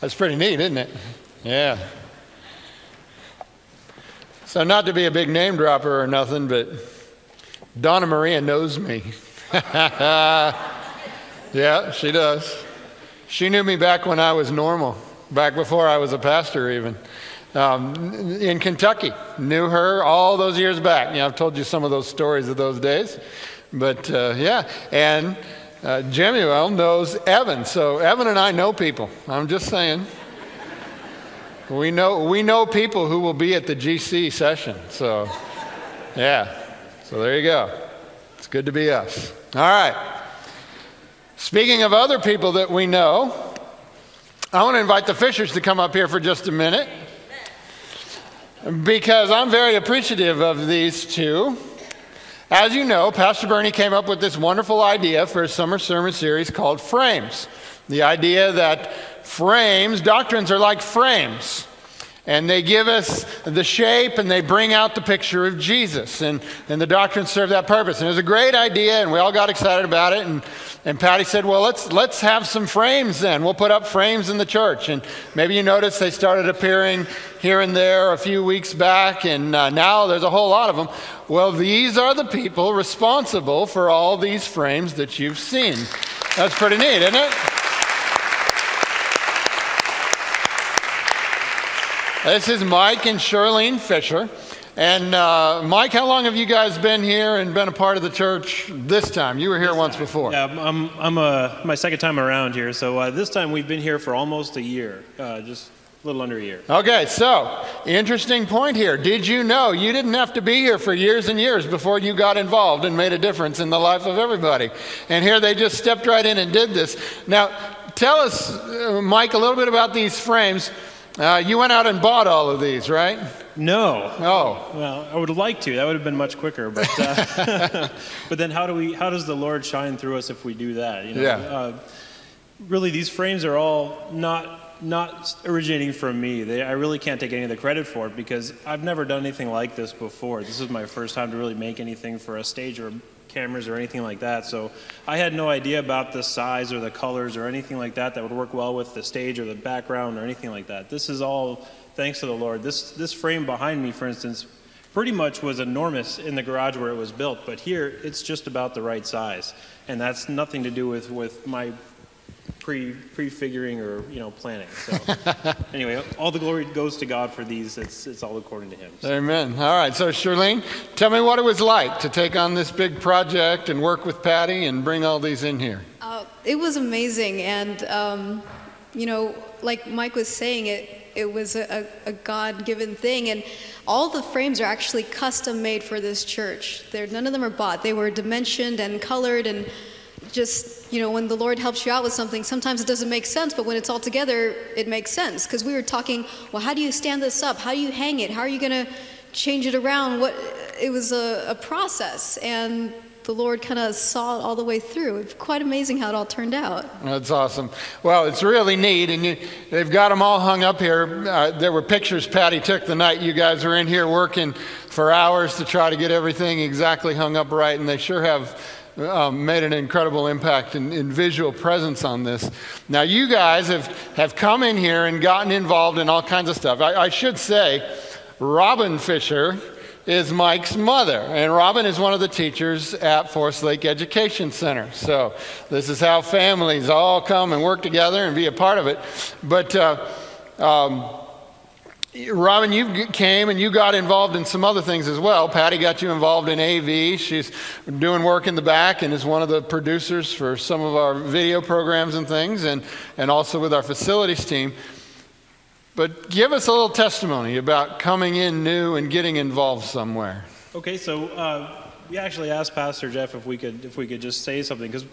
That's pretty neat, isn't it? Yeah. So, not to be a big name dropper or nothing, but Donna Maria knows me. yeah, she does. She knew me back when I was normal, back before I was a pastor, even. Um, in Kentucky, knew her all those years back. You know, I've told you some of those stories of those days. But uh, yeah, and uh, Jemuel knows Evan. So Evan and I know people. I'm just saying. We know, we know people who will be at the GC session. So, yeah. So there you go. It's good to be us. All right. Speaking of other people that we know, I want to invite the Fishers to come up here for just a minute because I'm very appreciative of these two. As you know, Pastor Bernie came up with this wonderful idea for a summer sermon series called Frames. The idea that frames, doctrines are like frames. And they give us the shape and they bring out the picture of Jesus. And, and the doctrines serve that purpose. And it was a great idea, and we all got excited about it. And, and Patty said, Well, let's, let's have some frames then. We'll put up frames in the church. And maybe you noticed they started appearing here and there a few weeks back, and uh, now there's a whole lot of them. Well, these are the people responsible for all these frames that you've seen. That's pretty neat, isn't it? This is Mike and Charlene Fisher. And uh, Mike, how long have you guys been here and been a part of the church this time? You were here once before. Yeah, I'm, I'm uh, my second time around here. So uh, this time we've been here for almost a year, uh, just a little under a year. Okay, so interesting point here. Did you know you didn't have to be here for years and years before you got involved and made a difference in the life of everybody? And here they just stepped right in and did this. Now, tell us, uh, Mike, a little bit about these frames. Uh, you went out and bought all of these, right? No. Oh. Well, I would like to. That would have been much quicker. But uh, but then how do we? How does the Lord shine through us if we do that? You know? Yeah. Uh, really, these frames are all not not originating from me. They, I really can't take any of the credit for it because I've never done anything like this before. This is my first time to really make anything for a stage or cameras or anything like that. So I had no idea about the size or the colors or anything like that that would work well with the stage or the background or anything like that. This is all thanks to the Lord. This this frame behind me, for instance, pretty much was enormous in the garage where it was built, but here it's just about the right size, and that's nothing to do with with my pre prefiguring or you know planning. So anyway, all the glory goes to God for these. It's it's all according to Him. So. Amen. All right. So, Charlene, tell me what it was like to take on this big project and work with Patty and bring all these in here. Uh, it was amazing, and um, you know, like Mike was saying, it it was a, a God-given thing, and all the frames are actually custom made for this church. They're, none of them are bought. They were dimensioned and colored and just you know when the lord helps you out with something sometimes it doesn't make sense but when it's all together it makes sense. Because we were talking well how do you stand this up? How do you hang it? How are you going to change it around? What it was a, a process and the lord kind of saw it all the way through. It's quite amazing how it all turned out. That's awesome. Well, it's really neat, and you, they've got them all hung up here. Uh, there were pictures Patty took the night you guys were in here working for hours to try to get everything exactly hung up right, and they sure have um, made an incredible impact in, in, visual presence on this. Now, you guys have, have come in here and gotten involved in all kinds of stuff. I, I should say, Robin Fisher is Mike's mother, and Robin is one of the teachers at Forest Lake Education Center. So, this is how families all come and work together and be a part of it. But, uh, um, Robin, you came and you got involved in some other things as well. Patty got you involved in AV. She's doing work in the back and is one of the producers for some of our video programs and things, and, and also with our facilities team. But give us a little testimony about coming in new and getting involved somewhere. Okay, so uh, we actually asked Pastor Jeff if we could if we could just say something because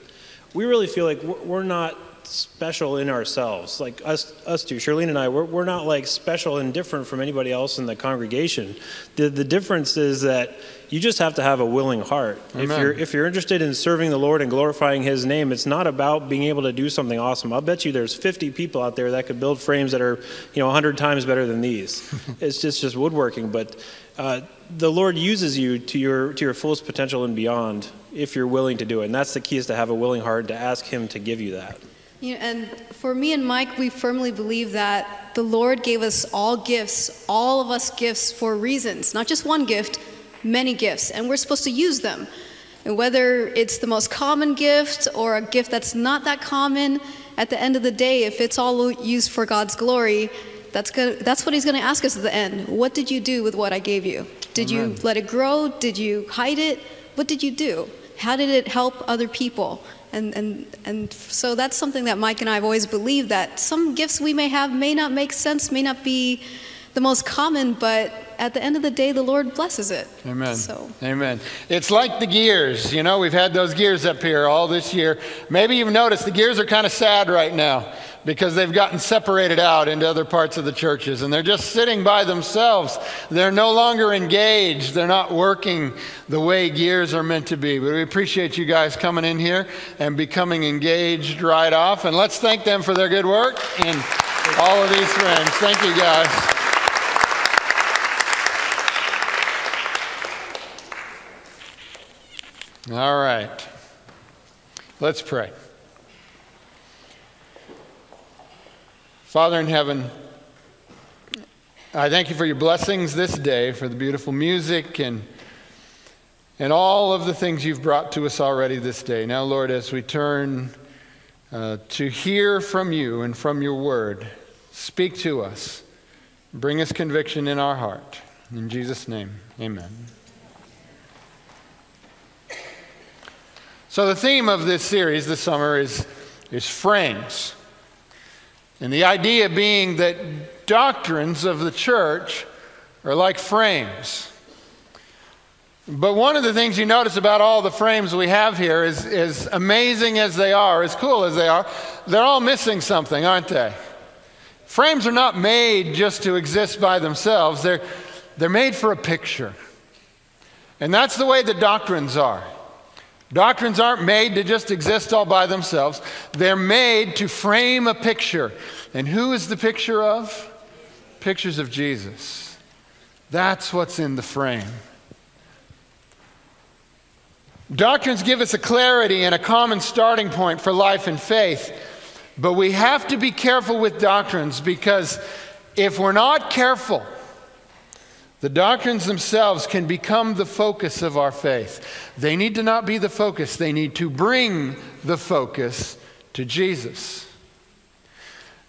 we really feel like we're not special in ourselves. Like us, us two, Charlene and I, we're, we're not like special and different from anybody else in the congregation. The, the difference is that you just have to have a willing heart. Amen. If you're, if you're interested in serving the Lord and glorifying His name, it's not about being able to do something awesome. I'll bet you there's 50 people out there that could build frames that are, you know, 100 times better than these. it's just, just woodworking. But uh, the Lord uses you to your, to your fullest potential and beyond if you're willing to do it. And that's the key is to have a willing heart to ask Him to give you that. You know, and for me and Mike, we firmly believe that the Lord gave us all gifts, all of us gifts for reasons, not just one gift, many gifts, and we're supposed to use them. And whether it's the most common gift or a gift that's not that common, at the end of the day, if it's all used for God's glory, that's, good, that's what He's going to ask us at the end. What did you do with what I gave you? Did Amen. you let it grow? Did you hide it? What did you do? How did it help other people? And, and, and so that's something that Mike and I have always believed that some gifts we may have may not make sense, may not be the most common, but at the end of the day, the Lord blesses it. Amen. So. Amen. It's like the gears. You know, we've had those gears up here all this year. Maybe you've noticed the gears are kind of sad right now because they've gotten separated out into other parts of the churches and they're just sitting by themselves. They're no longer engaged. They're not working the way gears are meant to be. But we appreciate you guys coming in here and becoming engaged right off. And let's thank them for their good work and all of these friends. Thank you guys. All right. Let's pray. Father in heaven, I thank you for your blessings this day, for the beautiful music and, and all of the things you've brought to us already this day. Now, Lord, as we turn uh, to hear from you and from your word, speak to us. Bring us conviction in our heart. In Jesus' name, amen. So, the theme of this series this summer is, is frames. And the idea being that doctrines of the church are like frames. But one of the things you notice about all the frames we have here is, as amazing as they are, as cool as they are, they're all missing something, aren't they? Frames are not made just to exist by themselves, they're, they're made for a picture. And that's the way the doctrines are. Doctrines aren't made to just exist all by themselves, they're made to frame a picture. And who is the picture of? Pictures of Jesus. That's what's in the frame. Doctrines give us a clarity and a common starting point for life and faith. But we have to be careful with doctrines because if we're not careful, the doctrines themselves can become the focus of our faith. They need to not be the focus, they need to bring the focus to Jesus.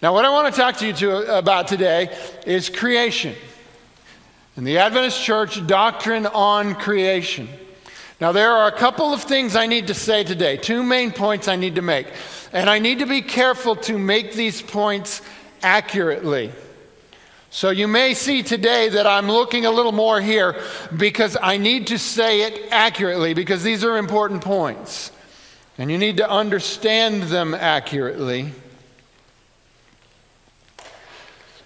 Now, what I want to talk to you to, about today is creation. and the Adventist Church, doctrine on creation. Now, there are a couple of things I need to say today, two main points I need to make. And I need to be careful to make these points accurately. So you may see today that I'm looking a little more here because I need to say it accurately because these are important points. And you need to understand them accurately.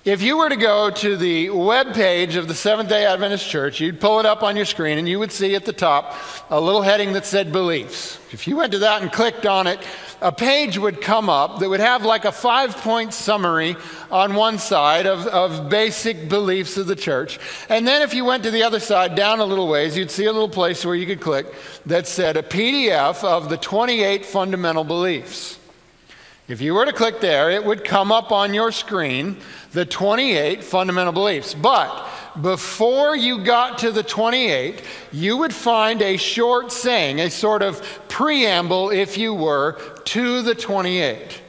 If you were to go to the web page of the Seventh day Adventist Church, you'd pull it up on your screen and you would see at the top a little heading that said beliefs. If you went to that and clicked on it, a page would come up that would have like a five point summary on one side of, of basic beliefs of the church. And then if you went to the other side, down a little ways, you'd see a little place where you could click that said a PDF of the 28 fundamental beliefs. If you were to click there, it would come up on your screen the 28 fundamental beliefs. But before you got to the 28, you would find a short saying, a sort of preamble, if you were, to the 28.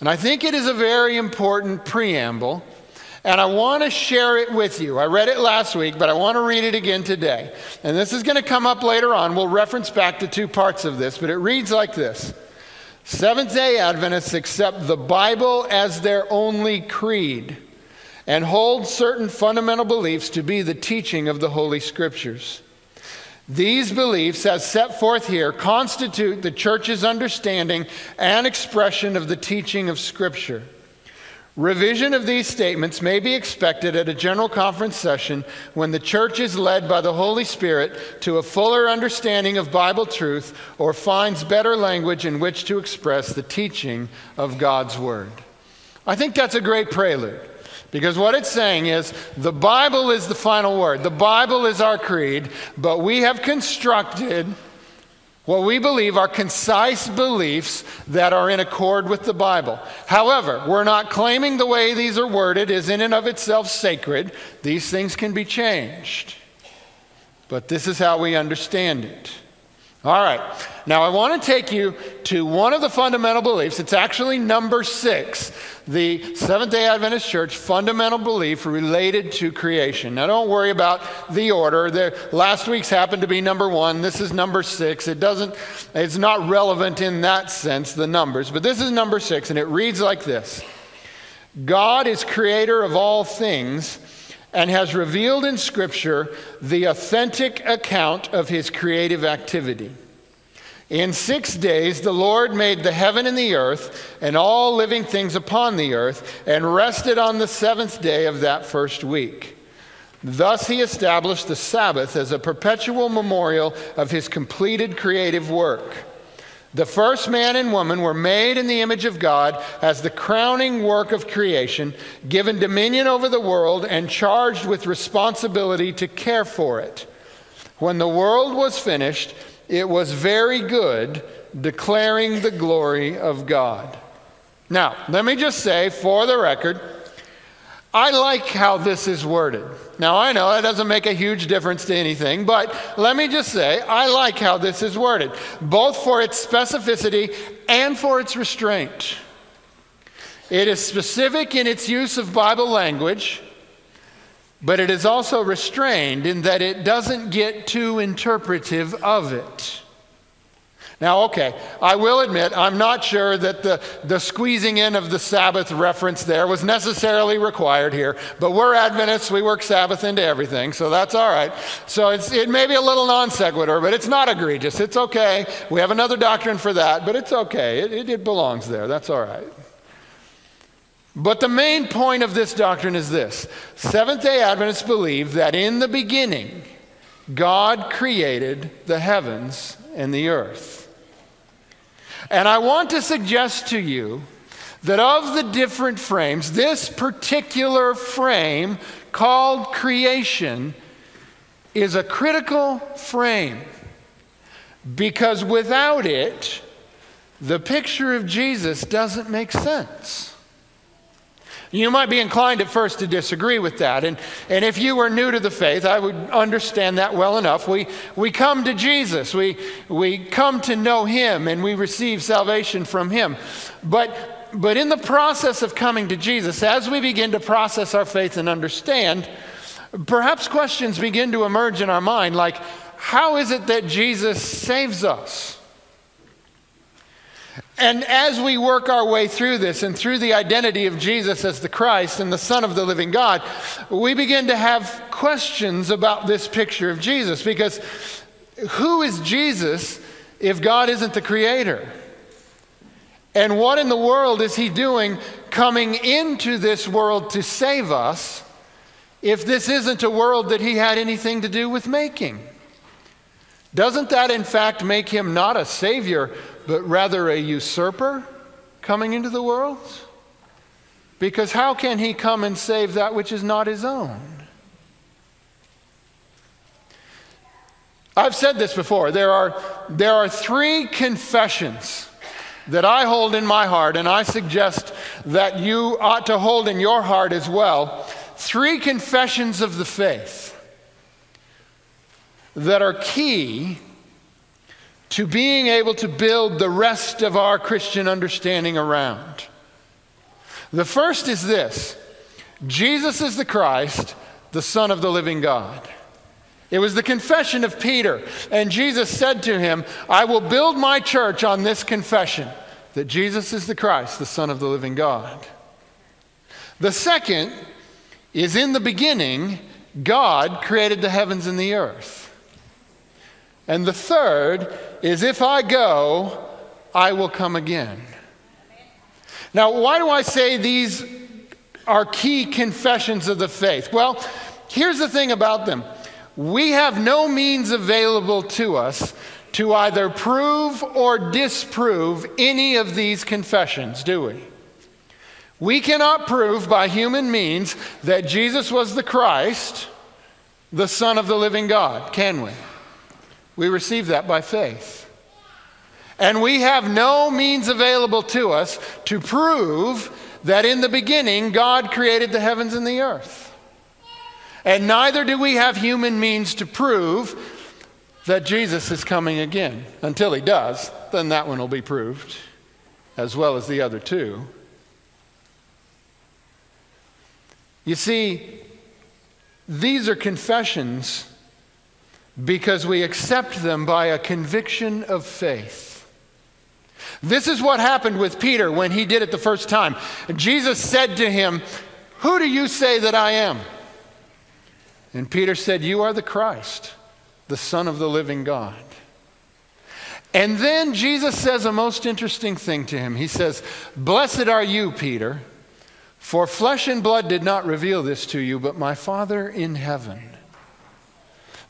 And I think it is a very important preamble. And I want to share it with you. I read it last week, but I want to read it again today. And this is going to come up later on. We'll reference back to two parts of this, but it reads like this Seventh day Adventists accept the Bible as their only creed and hold certain fundamental beliefs to be the teaching of the Holy Scriptures. These beliefs, as set forth here, constitute the church's understanding and expression of the teaching of Scripture. Revision of these statements may be expected at a general conference session when the church is led by the Holy Spirit to a fuller understanding of Bible truth or finds better language in which to express the teaching of God's Word. I think that's a great prelude because what it's saying is the Bible is the final word, the Bible is our creed, but we have constructed What we believe are concise beliefs that are in accord with the Bible. However, we're not claiming the way these are worded is in and of itself sacred. These things can be changed. But this is how we understand it. All right. Now, I want to take you to one of the fundamental beliefs. It's actually number six, the Seventh day Adventist Church fundamental belief related to creation. Now, don't worry about the order. The, last week's happened to be number one. This is number six. It doesn't, it's not relevant in that sense, the numbers, but this is number six, and it reads like this God is creator of all things and has revealed in Scripture the authentic account of his creative activity. In six days, the Lord made the heaven and the earth and all living things upon the earth, and rested on the seventh day of that first week. Thus, he established the Sabbath as a perpetual memorial of his completed creative work. The first man and woman were made in the image of God as the crowning work of creation, given dominion over the world and charged with responsibility to care for it. When the world was finished, it was very good, declaring the glory of God. Now, let me just say for the record, I like how this is worded. Now, I know that doesn't make a huge difference to anything, but let me just say, I like how this is worded, both for its specificity and for its restraint. It is specific in its use of Bible language, but it is also restrained in that it doesn't get too interpretive of it. Now, okay, I will admit I'm not sure that the, the squeezing in of the Sabbath reference there was necessarily required here, but we're Adventists, we work Sabbath into everything, so that's all right. So it may be a little non sequitur, but it's not egregious. It's okay. We have another doctrine for that, but it's okay. It, it, it belongs there. That's all right. But the main point of this doctrine is this Seventh day Adventists believe that in the beginning, God created the heavens and the earth. And I want to suggest to you that of the different frames, this particular frame called creation is a critical frame because without it, the picture of Jesus doesn't make sense. You might be inclined at first to disagree with that. And, and if you were new to the faith, I would understand that well enough. We, we come to Jesus, we, we come to know Him, and we receive salvation from Him. But, but in the process of coming to Jesus, as we begin to process our faith and understand, perhaps questions begin to emerge in our mind like, how is it that Jesus saves us? And as we work our way through this and through the identity of Jesus as the Christ and the Son of the living God, we begin to have questions about this picture of Jesus because who is Jesus if God isn't the creator? And what in the world is he doing coming into this world to save us if this isn't a world that he had anything to do with making? Doesn't that, in fact, make him not a savior, but rather a usurper coming into the world? Because how can he come and save that which is not his own? I've said this before. There are, there are three confessions that I hold in my heart, and I suggest that you ought to hold in your heart as well. Three confessions of the faith that are key to being able to build the rest of our Christian understanding around. The first is this Jesus is the Christ, the Son of the living God. It was the confession of Peter, and Jesus said to him, I will build my church on this confession that Jesus is the Christ, the Son of the living God. The second is in the beginning, God created the heavens and the earth. And the third is if I go, I will come again. Now, why do I say these are key confessions of the faith? Well, here's the thing about them we have no means available to us to either prove or disprove any of these confessions, do we? We cannot prove by human means that Jesus was the Christ, the Son of the living God, can we? We receive that by faith. And we have no means available to us to prove that in the beginning God created the heavens and the earth. And neither do we have human means to prove that Jesus is coming again. Until he does, then that one will be proved, as well as the other two. You see, these are confessions because we accept them by a conviction of faith. This is what happened with Peter when he did it the first time. Jesus said to him, Who do you say that I am? And Peter said, You are the Christ, the Son of the living God. And then Jesus says a most interesting thing to him. He says, Blessed are you, Peter, for flesh and blood did not reveal this to you, but my Father in heaven.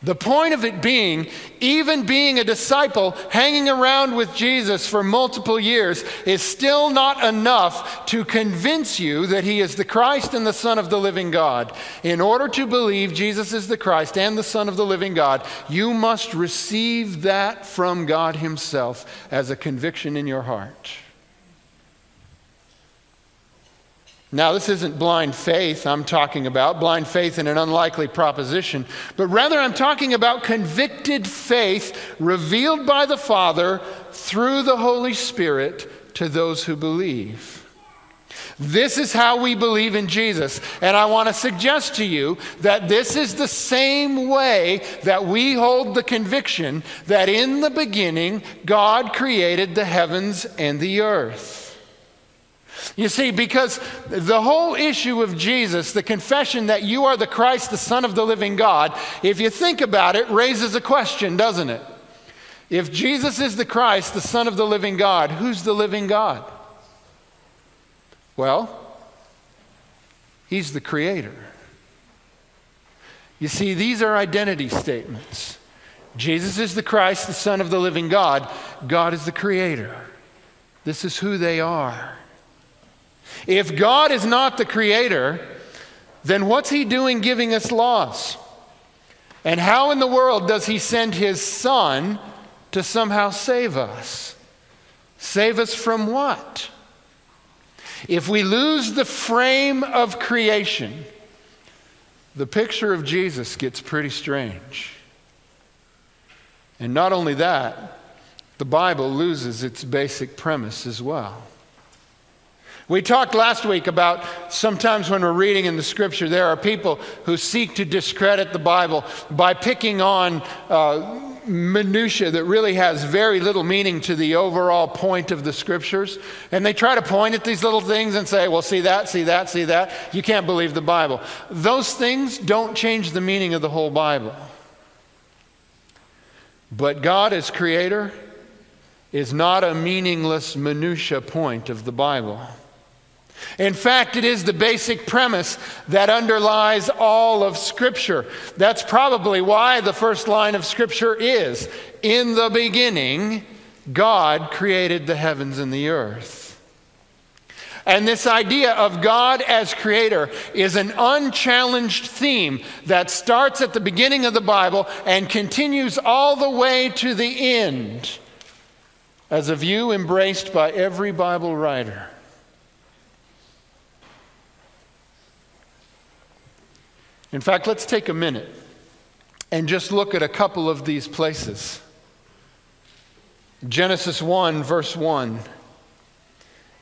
The point of it being, even being a disciple, hanging around with Jesus for multiple years, is still not enough to convince you that he is the Christ and the Son of the living God. In order to believe Jesus is the Christ and the Son of the living God, you must receive that from God himself as a conviction in your heart. Now, this isn't blind faith I'm talking about, blind faith in an unlikely proposition, but rather I'm talking about convicted faith revealed by the Father through the Holy Spirit to those who believe. This is how we believe in Jesus. And I want to suggest to you that this is the same way that we hold the conviction that in the beginning God created the heavens and the earth. You see, because the whole issue of Jesus, the confession that you are the Christ, the Son of the living God, if you think about it, raises a question, doesn't it? If Jesus is the Christ, the Son of the living God, who's the living God? Well, He's the Creator. You see, these are identity statements. Jesus is the Christ, the Son of the living God. God is the Creator. This is who they are. If God is not the creator, then what's he doing giving us laws? And how in the world does he send his son to somehow save us? Save us from what? If we lose the frame of creation, the picture of Jesus gets pretty strange. And not only that, the Bible loses its basic premise as well. We talked last week about sometimes when we're reading in the scripture, there are people who seek to discredit the Bible by picking on uh, minutia that really has very little meaning to the overall point of the scriptures. And they try to point at these little things and say, well, see that, see that, see that. You can't believe the Bible. Those things don't change the meaning of the whole Bible. But God, as creator, is not a meaningless minutia point of the Bible. In fact, it is the basic premise that underlies all of Scripture. That's probably why the first line of Scripture is In the beginning, God created the heavens and the earth. And this idea of God as creator is an unchallenged theme that starts at the beginning of the Bible and continues all the way to the end as a view embraced by every Bible writer. In fact, let's take a minute and just look at a couple of these places. Genesis 1, verse 1.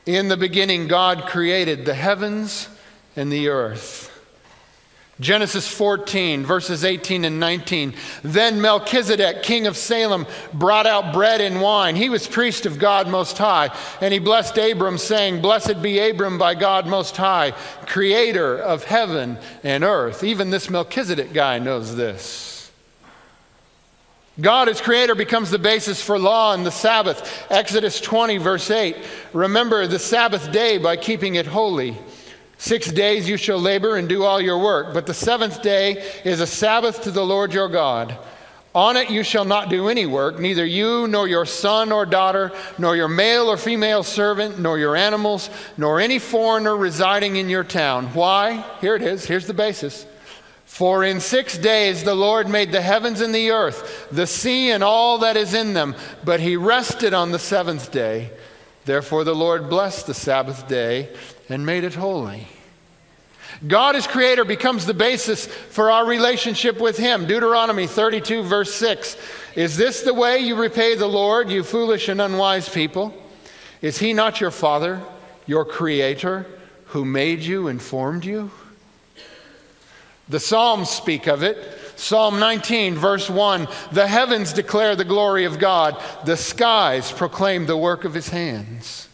In the beginning, God created the heavens and the earth. Genesis 14, verses 18 and 19. Then Melchizedek, king of Salem, brought out bread and wine. He was priest of God Most High. And he blessed Abram, saying, Blessed be Abram by God Most High, creator of heaven and earth. Even this Melchizedek guy knows this. God as creator becomes the basis for law and the Sabbath. Exodus 20, verse 8. Remember the Sabbath day by keeping it holy. Six days you shall labor and do all your work, but the seventh day is a Sabbath to the Lord your God. On it you shall not do any work, neither you, nor your son or daughter, nor your male or female servant, nor your animals, nor any foreigner residing in your town. Why? Here it is. Here's the basis. For in six days the Lord made the heavens and the earth, the sea and all that is in them, but he rested on the seventh day. Therefore the Lord blessed the Sabbath day and made it holy. God as creator becomes the basis for our relationship with him. Deuteronomy 32, verse 6. Is this the way you repay the Lord, you foolish and unwise people? Is he not your father, your creator, who made you and formed you? The Psalms speak of it. Psalm 19, verse 1 The heavens declare the glory of God, the skies proclaim the work of his hands.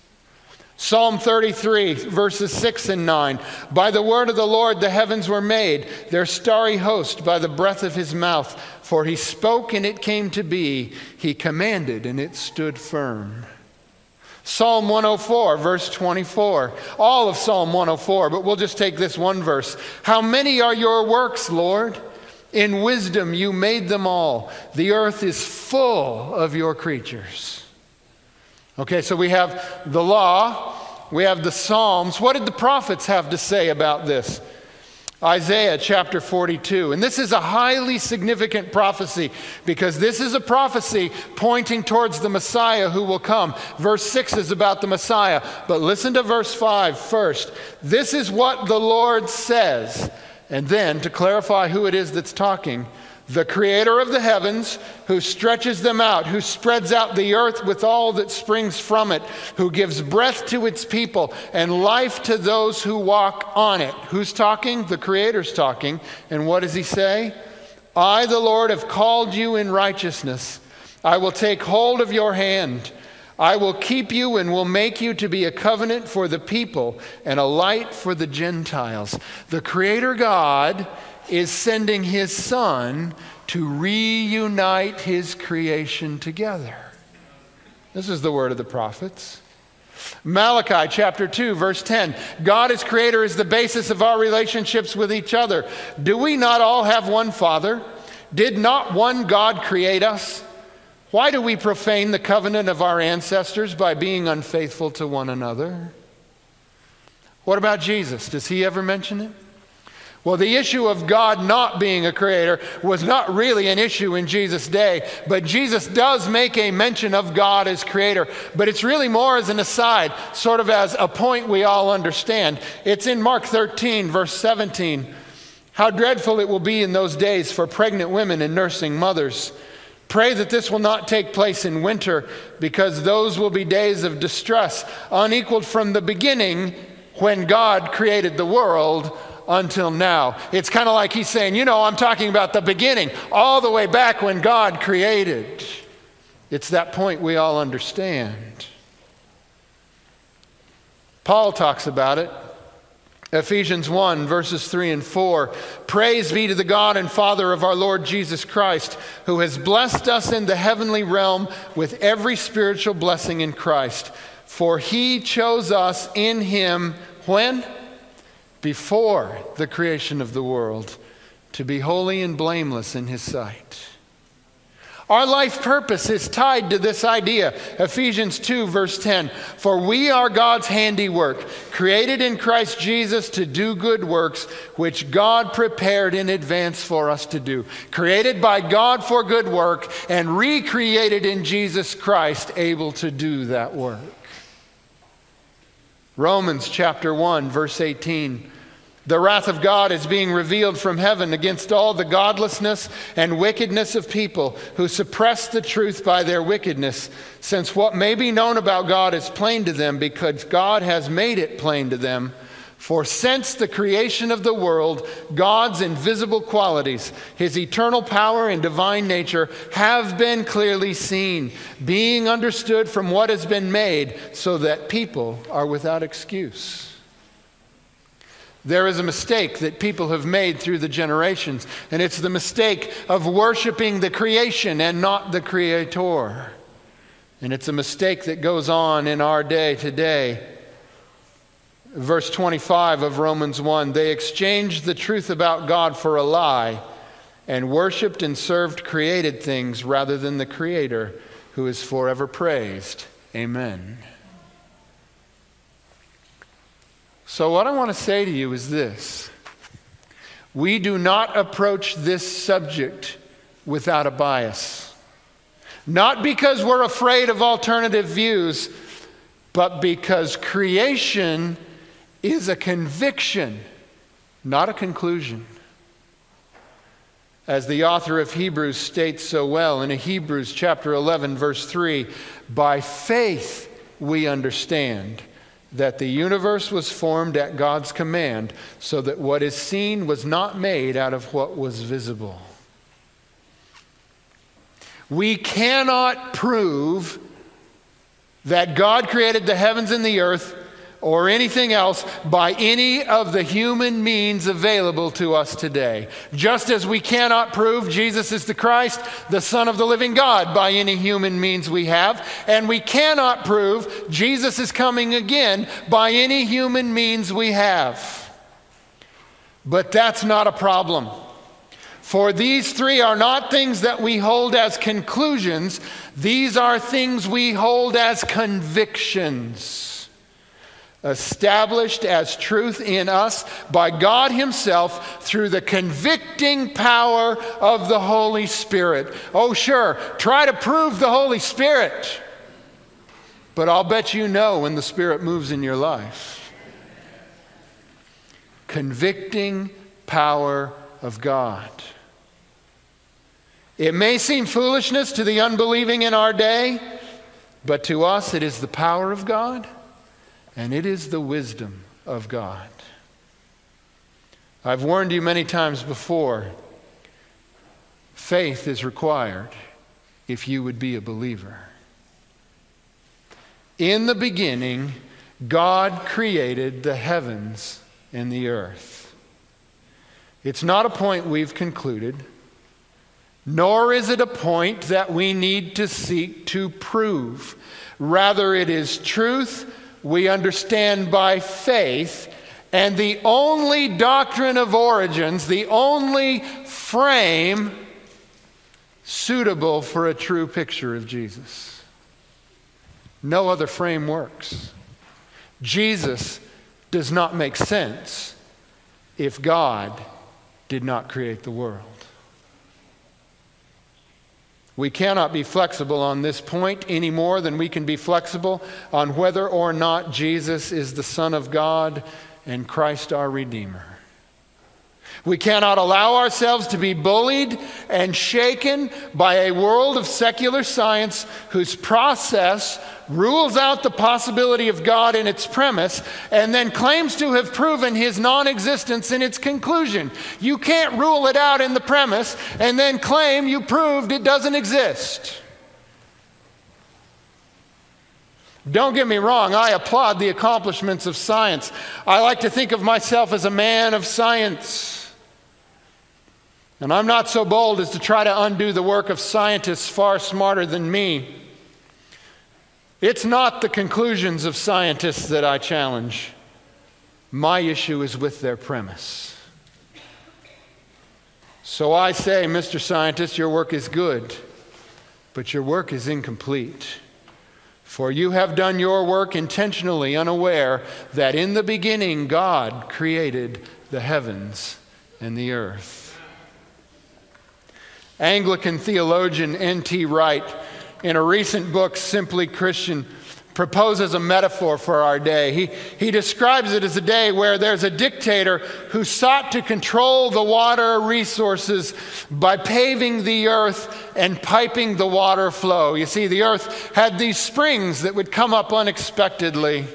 Psalm 33, verses 6 and 9 By the word of the Lord the heavens were made, their starry host by the breath of his mouth. For he spoke and it came to be, he commanded and it stood firm. Psalm 104, verse 24. All of Psalm 104, but we'll just take this one verse. How many are your works, Lord? In wisdom you made them all. The earth is full of your creatures. Okay, so we have the law, we have the Psalms. What did the prophets have to say about this? Isaiah chapter 42. And this is a highly significant prophecy because this is a prophecy pointing towards the Messiah who will come. Verse 6 is about the Messiah. But listen to verse 5 first. This is what the Lord says. And then, to clarify who it is that's talking, the creator of the heavens, who stretches them out, who spreads out the earth with all that springs from it, who gives breath to its people and life to those who walk on it. Who's talking? The creator's talking. And what does he say? I, the Lord, have called you in righteousness. I will take hold of your hand. I will keep you and will make you to be a covenant for the people and a light for the Gentiles. The Creator God is sending his son to reunite his creation together. This is the word of the prophets. Malachi chapter 2, verse 10 God as creator is the basis of our relationships with each other. Do we not all have one Father? Did not one God create us? Why do we profane the covenant of our ancestors by being unfaithful to one another? What about Jesus? Does he ever mention it? Well, the issue of God not being a creator was not really an issue in Jesus' day, but Jesus does make a mention of God as creator. But it's really more as an aside, sort of as a point we all understand. It's in Mark 13, verse 17. How dreadful it will be in those days for pregnant women and nursing mothers. Pray that this will not take place in winter, because those will be days of distress, unequaled from the beginning when God created the world until now. It's kind of like he's saying, you know, I'm talking about the beginning, all the way back when God created. It's that point we all understand. Paul talks about it. Ephesians 1, verses 3 and 4. Praise be to the God and Father of our Lord Jesus Christ, who has blessed us in the heavenly realm with every spiritual blessing in Christ. For he chose us in him when? before the creation of the world to be holy and blameless in His sight. Our life purpose is tied to this idea. Ephesians 2, verse 10. For we are God's handiwork, created in Christ Jesus to do good works, which God prepared in advance for us to do. Created by God for good work, and recreated in Jesus Christ, able to do that work. Romans chapter 1, verse 18. The wrath of God is being revealed from heaven against all the godlessness and wickedness of people who suppress the truth by their wickedness, since what may be known about God is plain to them because God has made it plain to them. For since the creation of the world, God's invisible qualities, his eternal power and divine nature, have been clearly seen, being understood from what has been made, so that people are without excuse. There is a mistake that people have made through the generations, and it's the mistake of worshiping the creation and not the creator. And it's a mistake that goes on in our day today. Verse 25 of Romans 1 they exchanged the truth about God for a lie and worshiped and served created things rather than the Creator who is forever praised. Amen. So, what I want to say to you is this we do not approach this subject without a bias. Not because we're afraid of alternative views, but because creation is a conviction, not a conclusion. As the author of Hebrews states so well in Hebrews chapter 11, verse 3 by faith we understand that the universe was formed at God's command, so that what is seen was not made out of what was visible. We cannot prove that God created the heavens and the earth or anything else by any of the human means available to us today. Just as we cannot prove Jesus is the Christ, the Son of the living God, by any human means we have, and we cannot prove Jesus is coming again by any human means we have. But that's not a problem. For these three are not things that we hold as conclusions, these are things we hold as convictions, established as truth in us by God Himself through the convicting power of the Holy Spirit. Oh, sure, try to prove the Holy Spirit, but I'll bet you know when the Spirit moves in your life. Convicting power of God. It may seem foolishness to the unbelieving in our day, but to us it is the power of God and it is the wisdom of God. I've warned you many times before faith is required if you would be a believer. In the beginning, God created the heavens and the earth. It's not a point we've concluded nor is it a point that we need to seek to prove. Rather, it is truth we understand by faith, and the only doctrine of origins, the only frame suitable for a true picture of Jesus. No other frame works. Jesus does not make sense if God did not create the world. We cannot be flexible on this point any more than we can be flexible on whether or not Jesus is the Son of God and Christ our Redeemer. We cannot allow ourselves to be bullied and shaken by a world of secular science whose process rules out the possibility of God in its premise and then claims to have proven his non existence in its conclusion. You can't rule it out in the premise and then claim you proved it doesn't exist. Don't get me wrong, I applaud the accomplishments of science. I like to think of myself as a man of science. And I'm not so bold as to try to undo the work of scientists far smarter than me. It's not the conclusions of scientists that I challenge. My issue is with their premise. So I say, Mr. Scientist, your work is good, but your work is incomplete. For you have done your work intentionally, unaware that in the beginning God created the heavens and the earth. Anglican theologian N.T. Wright, in a recent book, Simply Christian, proposes a metaphor for our day. He, he describes it as a day where there's a dictator who sought to control the water resources by paving the earth and piping the water flow. You see, the earth had these springs that would come up unexpectedly.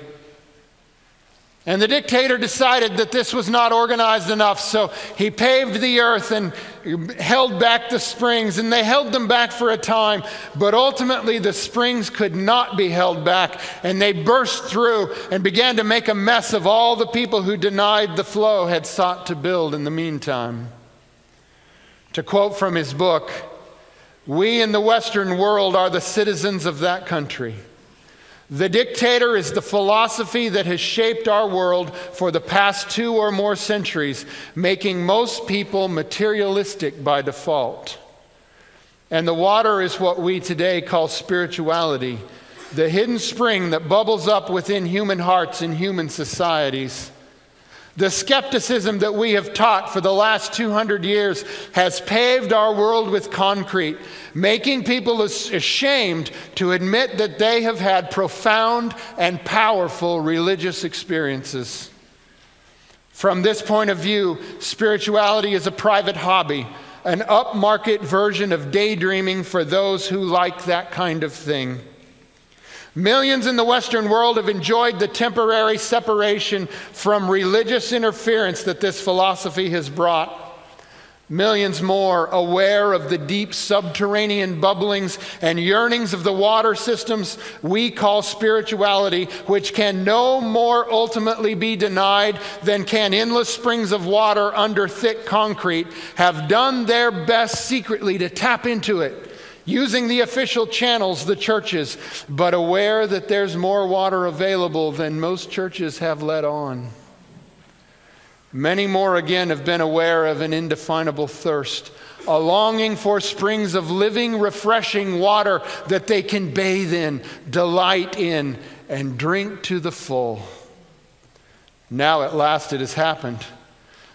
And the dictator decided that this was not organized enough, so he paved the earth and held back the springs, and they held them back for a time, but ultimately the springs could not be held back, and they burst through and began to make a mess of all the people who denied the flow had sought to build in the meantime. To quote from his book, we in the Western world are the citizens of that country. The dictator is the philosophy that has shaped our world for the past two or more centuries, making most people materialistic by default. And the water is what we today call spirituality, the hidden spring that bubbles up within human hearts and human societies. The skepticism that we have taught for the last 200 years has paved our world with concrete, making people ashamed to admit that they have had profound and powerful religious experiences. From this point of view, spirituality is a private hobby, an upmarket version of daydreaming for those who like that kind of thing. Millions in the Western world have enjoyed the temporary separation from religious interference that this philosophy has brought. Millions more aware of the deep subterranean bubblings and yearnings of the water systems we call spirituality, which can no more ultimately be denied than can endless springs of water under thick concrete, have done their best secretly to tap into it using the official channels, the churches, but aware that there's more water available than most churches have let on. Many more again have been aware of an indefinable thirst, a longing for springs of living, refreshing water that they can bathe in, delight in, and drink to the full. Now at last it has happened.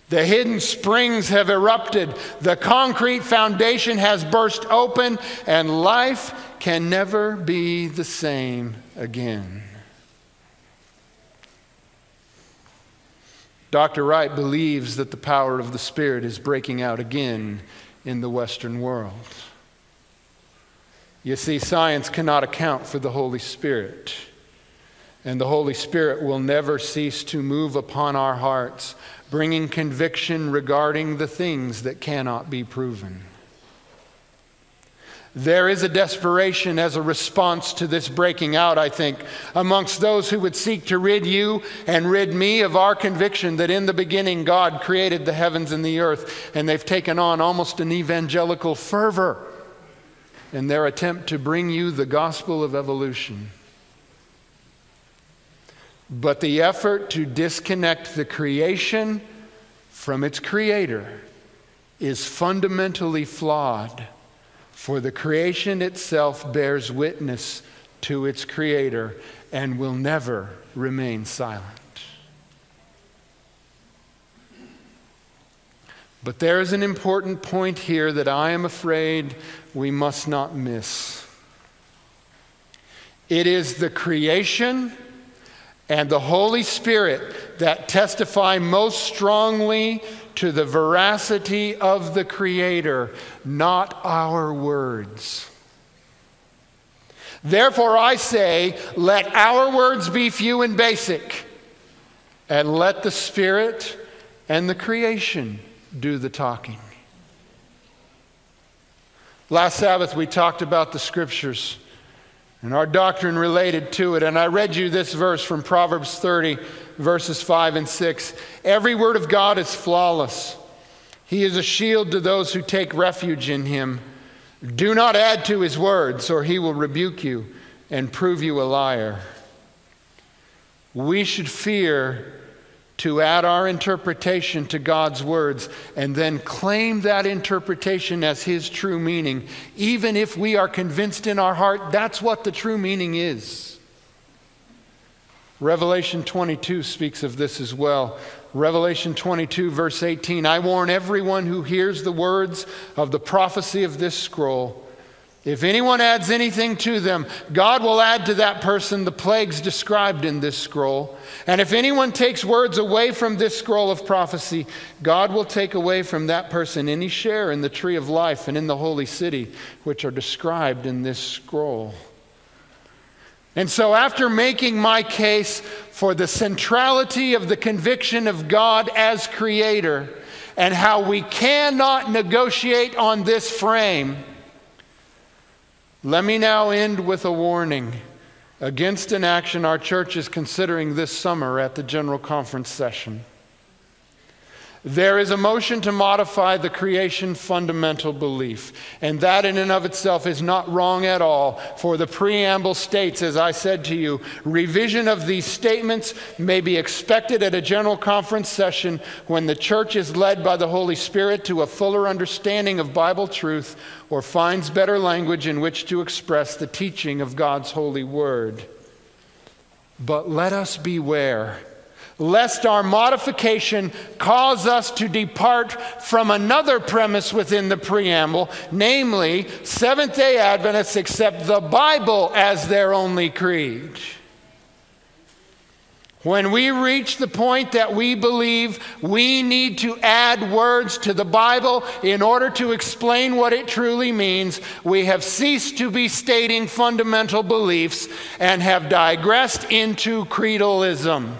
The hidden springs have erupted, the concrete foundation has burst open, and life can never be the same again. Dr. Wright believes that the power of the Spirit is breaking out again in the Western world. You see, science cannot account for the Holy Spirit, and the Holy Spirit will never cease to move upon our hearts bringing conviction regarding the things that cannot be proven. There is a desperation as a response to this breaking out, I think, amongst those who would seek to rid you and rid me of our conviction that in the beginning God created the heavens and the earth, and they've taken on almost an evangelical fervor in their attempt to bring you the gospel of evolution. But the effort to disconnect the creation from its creator is fundamentally flawed, for the creation itself bears witness to its creator and will never remain silent. But there is an important point here that I am afraid we must not miss. It is the creation and the Holy Spirit that testify most strongly to the veracity of the Creator, not our words. Therefore, I say, let our words be few and basic, and let the Spirit and the creation do the talking. Last Sabbath, we talked about the scriptures and our doctrine related to it. And I read you this verse from Proverbs 30, verses 5 and 6. Every word of God is flawless, He is a shield to those who take refuge in Him. Do not add to His words, or He will rebuke you and prove you a liar. We should fear to add our interpretation to God's words and then claim that interpretation as His true meaning, even if we are convinced in our heart that's what the true meaning is. Revelation 22 speaks of this as well. Revelation 22, verse 18 I warn everyone who hears the words of the prophecy of this scroll. If anyone adds anything to them, God will add to that person the plagues described in this scroll. And if anyone takes words away from this scroll of prophecy, God will take away from that person any share in the tree of life and in the holy city, which are described in this scroll. And so, after making my case for the centrality of the conviction of God as creator and how we cannot negotiate on this frame, let me now end with a warning against an action our church is considering this summer at the General Conference session. There is a motion to modify the creation fundamental belief, and that in and of itself is not wrong at all. For the preamble states, as I said to you, revision of these statements may be expected at a general conference session when the church is led by the Holy Spirit to a fuller understanding of Bible truth or finds better language in which to express the teaching of God's holy word. But let us beware lest our modification cause us to depart from another premise within the preamble, namely, Seventh day Adventists accept the Bible as their only creed. When we reach the point that we believe we need to add words to the Bible in order to explain what it truly means, we have ceased to be stating fundamental beliefs and have digressed into creedalism.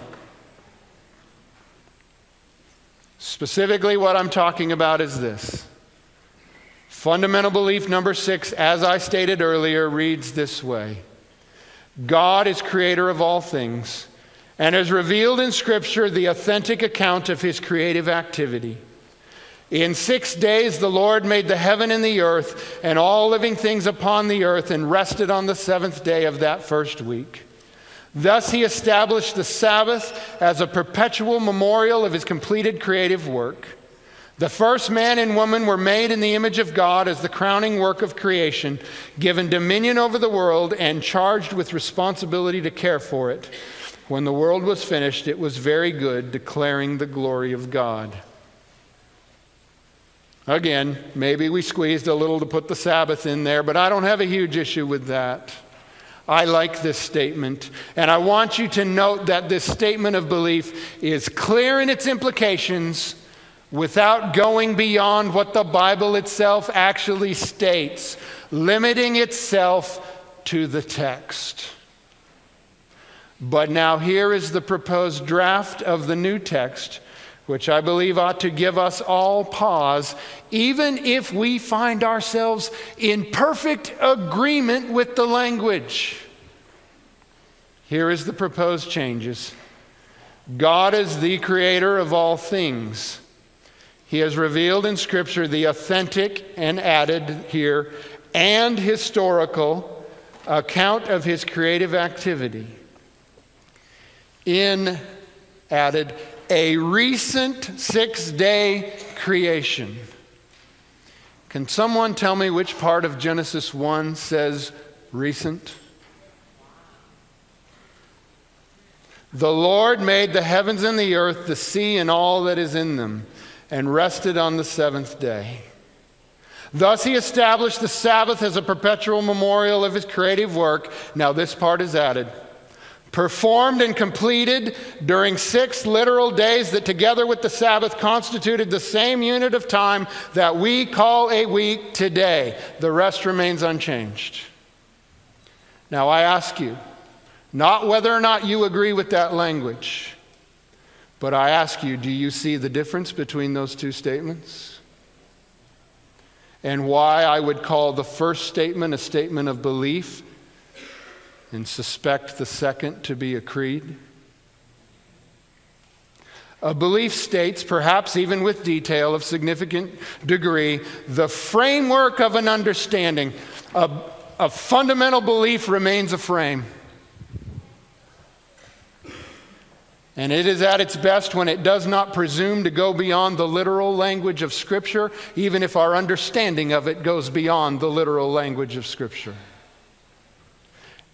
Specifically, what I'm talking about is this. Fundamental belief number six, as I stated earlier, reads this way God is creator of all things and has revealed in Scripture the authentic account of his creative activity. In six days, the Lord made the heaven and the earth and all living things upon the earth and rested on the seventh day of that first week. Thus, he established the Sabbath as a perpetual memorial of his completed creative work. The first man and woman were made in the image of God as the crowning work of creation, given dominion over the world and charged with responsibility to care for it. When the world was finished, it was very good, declaring the glory of God. Again, maybe we squeezed a little to put the Sabbath in there, but I don't have a huge issue with that. I like this statement, and I want you to note that this statement of belief is clear in its implications without going beyond what the Bible itself actually states, limiting itself to the text. But now here is the proposed draft of the new text, which I believe ought to give us all pause, even if we find ourselves in perfect agreement with the language. Here is the proposed changes. God is the creator of all things. He has revealed in Scripture the authentic and added here and historical account of his creative activity in added a recent six day creation. Can someone tell me which part of Genesis 1 says recent? The Lord made the heavens and the earth, the sea, and all that is in them, and rested on the seventh day. Thus, he established the Sabbath as a perpetual memorial of his creative work. Now, this part is added performed and completed during six literal days that together with the Sabbath constituted the same unit of time that we call a week today. The rest remains unchanged. Now I ask you, not whether or not you agree with that language, but I ask you, do you see the difference between those two statements? And why I would call the first statement a statement of belief and suspect the second to be a creed? A belief states, perhaps even with detail of significant degree, the framework of an understanding. A, a fundamental belief remains a frame. And it is at its best when it does not presume to go beyond the literal language of Scripture, even if our understanding of it goes beyond the literal language of Scripture.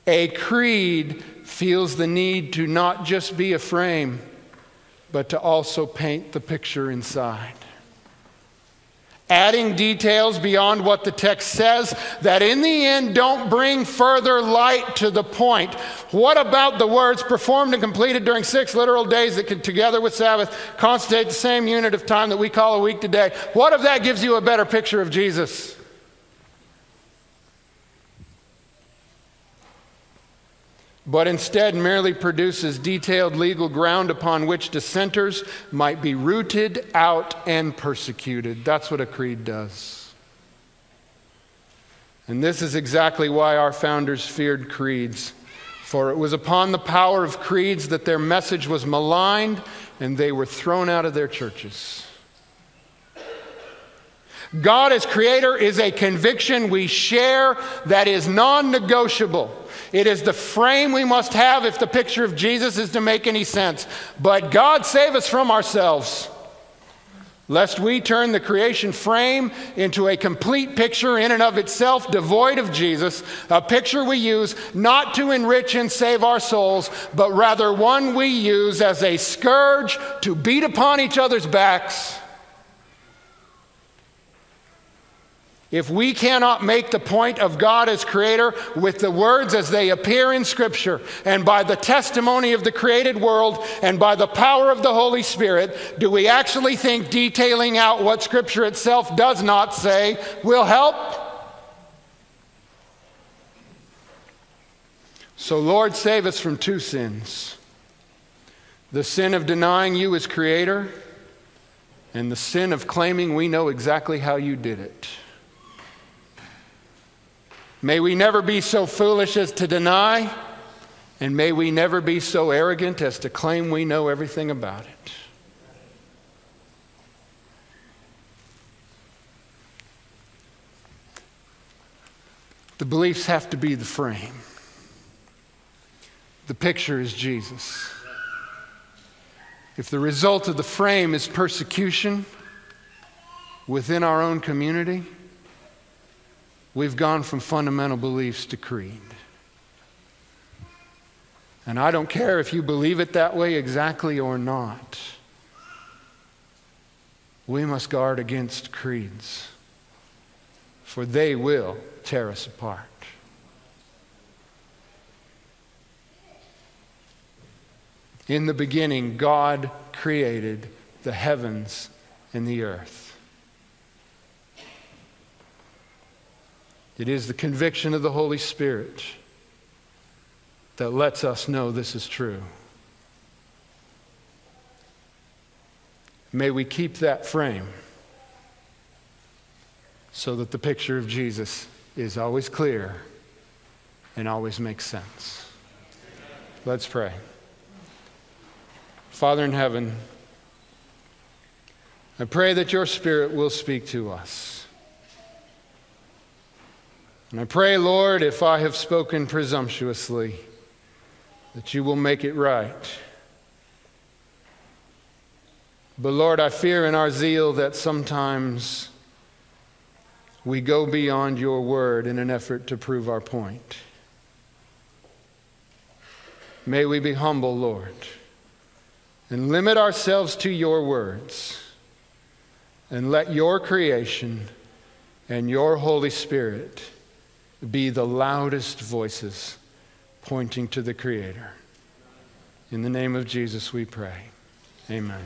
A creed feels the need to not just be a frame, but to also paint the picture inside. Adding details beyond what the text says that in the end don't bring further light to the point. What about the words performed and completed during six literal days that could, together with Sabbath, constitute the same unit of time that we call a week today? What if that gives you a better picture of Jesus? But instead merely produces detailed legal ground upon which dissenters might be rooted out and persecuted. That's what a creed does. And this is exactly why our founders feared creeds. For it was upon the power of creeds that their message was maligned and they were thrown out of their churches. God as creator is a conviction we share that is non negotiable. It is the frame we must have if the picture of Jesus is to make any sense. But God save us from ourselves. lest we turn the creation frame into a complete picture in and of itself devoid of Jesus, a picture we use not to enrich and save our souls, but rather one we use as a scourge to beat upon each other's backs If we cannot make the point of God as creator with the words as they appear in Scripture, and by the testimony of the created world, and by the power of the Holy Spirit, do we actually think detailing out what Scripture itself does not say will help? So, Lord, save us from two sins the sin of denying you as creator, and the sin of claiming we know exactly how you did it. May we never be so foolish as to deny, and may we never be so arrogant as to claim we know everything about it. The beliefs have to be the frame. The picture is Jesus. If the result of the frame is persecution within our own community, We've gone from fundamental beliefs to creed. And I don't care if you believe it that way exactly or not. We must guard against creeds, for they will tear us apart. In the beginning, God created the heavens and the earth. It is the conviction of the Holy Spirit that lets us know this is true. May we keep that frame so that the picture of Jesus is always clear and always makes sense. Let's pray. Father in heaven, I pray that your Spirit will speak to us. And I pray, Lord, if I have spoken presumptuously, that you will make it right. But Lord, I fear in our zeal that sometimes we go beyond your word in an effort to prove our point. May we be humble, Lord, and limit ourselves to your words, and let your creation and your Holy Spirit be the loudest voices pointing to the Creator. In the name of Jesus, we pray. Amen.